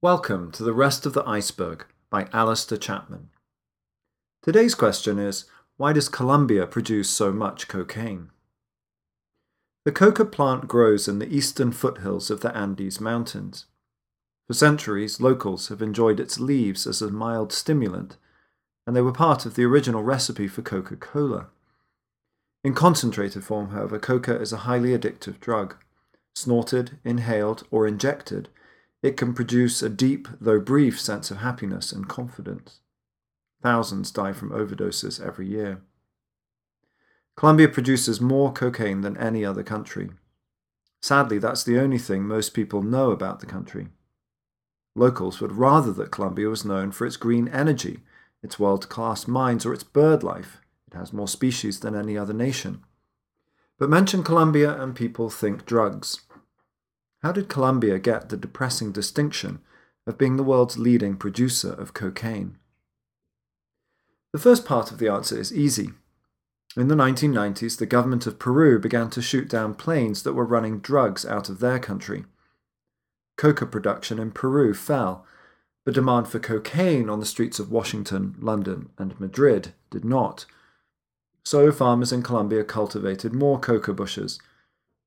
Welcome to The Rest of the Iceberg by Alistair Chapman. Today's question is Why does Colombia produce so much cocaine? The coca plant grows in the eastern foothills of the Andes Mountains. For centuries, locals have enjoyed its leaves as a mild stimulant, and they were part of the original recipe for Coca Cola. In concentrated form, however, coca is a highly addictive drug. Snorted, inhaled, or injected, it can produce a deep, though brief, sense of happiness and confidence. Thousands die from overdoses every year. Colombia produces more cocaine than any other country. Sadly, that's the only thing most people know about the country. Locals would rather that Colombia was known for its green energy, its world class mines, or its bird life. It has more species than any other nation. But mention Colombia and people think drugs. How did Colombia get the depressing distinction of being the world's leading producer of cocaine? The first part of the answer is easy. In the 1990s, the government of Peru began to shoot down planes that were running drugs out of their country. Coca production in Peru fell, but demand for cocaine on the streets of Washington, London, and Madrid did not. So farmers in Colombia cultivated more coca bushes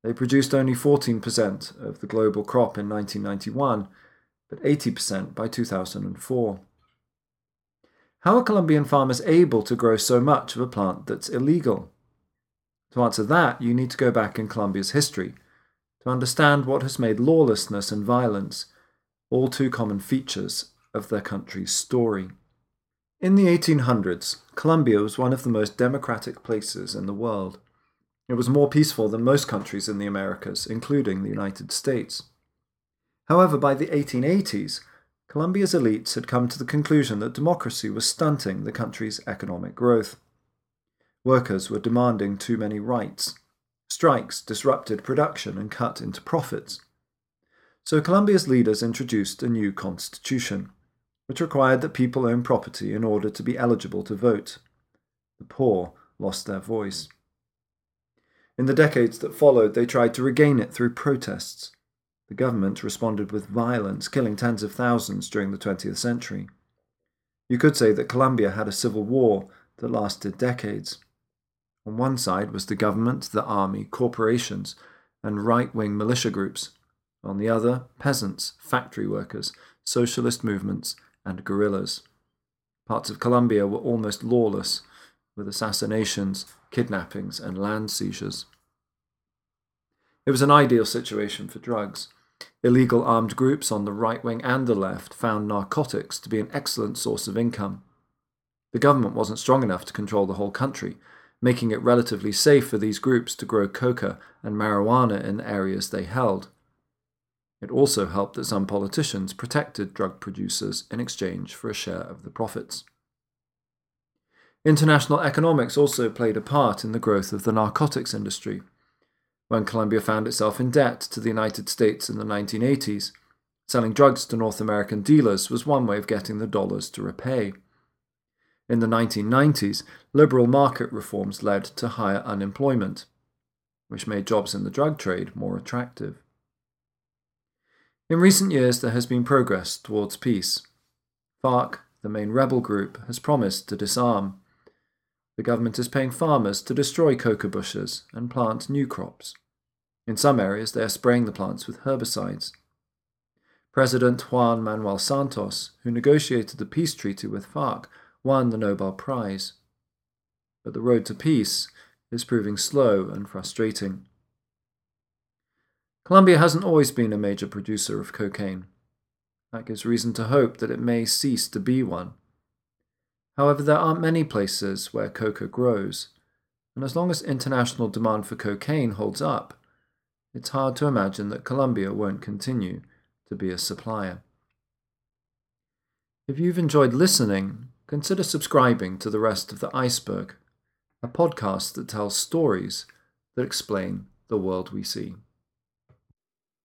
they produced only 14% of the global crop in 1991, but 80% by 2004. How are Colombian farmers able to grow so much of a plant that's illegal? To answer that, you need to go back in Colombia's history to understand what has made lawlessness and violence all too common features of their country's story. In the 1800s, Colombia was one of the most democratic places in the world. It was more peaceful than most countries in the Americas, including the United States. However, by the 1880s, Colombia's elites had come to the conclusion that democracy was stunting the country's economic growth. Workers were demanding too many rights. Strikes disrupted production and cut into profits. So Colombia's leaders introduced a new constitution, which required that people own property in order to be eligible to vote. The poor lost their voice. In the decades that followed, they tried to regain it through protests. The government responded with violence, killing tens of thousands during the 20th century. You could say that Colombia had a civil war that lasted decades. On one side was the government, the army, corporations, and right wing militia groups. On the other, peasants, factory workers, socialist movements, and guerrillas. Parts of Colombia were almost lawless, with assassinations, kidnappings, and land seizures. It was an ideal situation for drugs. Illegal armed groups on the right wing and the left found narcotics to be an excellent source of income. The government wasn't strong enough to control the whole country, making it relatively safe for these groups to grow coca and marijuana in the areas they held. It also helped that some politicians protected drug producers in exchange for a share of the profits. International economics also played a part in the growth of the narcotics industry. When Colombia found itself in debt to the United States in the 1980s, selling drugs to North American dealers was one way of getting the dollars to repay. In the 1990s, liberal market reforms led to higher unemployment, which made jobs in the drug trade more attractive. In recent years, there has been progress towards peace. FARC, the main rebel group, has promised to disarm. The government is paying farmers to destroy coca bushes and plant new crops. In some areas, they are spraying the plants with herbicides. President Juan Manuel Santos, who negotiated the peace treaty with FARC, won the Nobel Prize. But the road to peace is proving slow and frustrating. Colombia hasn't always been a major producer of cocaine. That gives reason to hope that it may cease to be one. However, there aren't many places where coca grows, and as long as international demand for cocaine holds up, it's hard to imagine that Colombia won't continue to be a supplier. If you've enjoyed listening, consider subscribing to the rest of the iceberg, a podcast that tells stories that explain the world we see.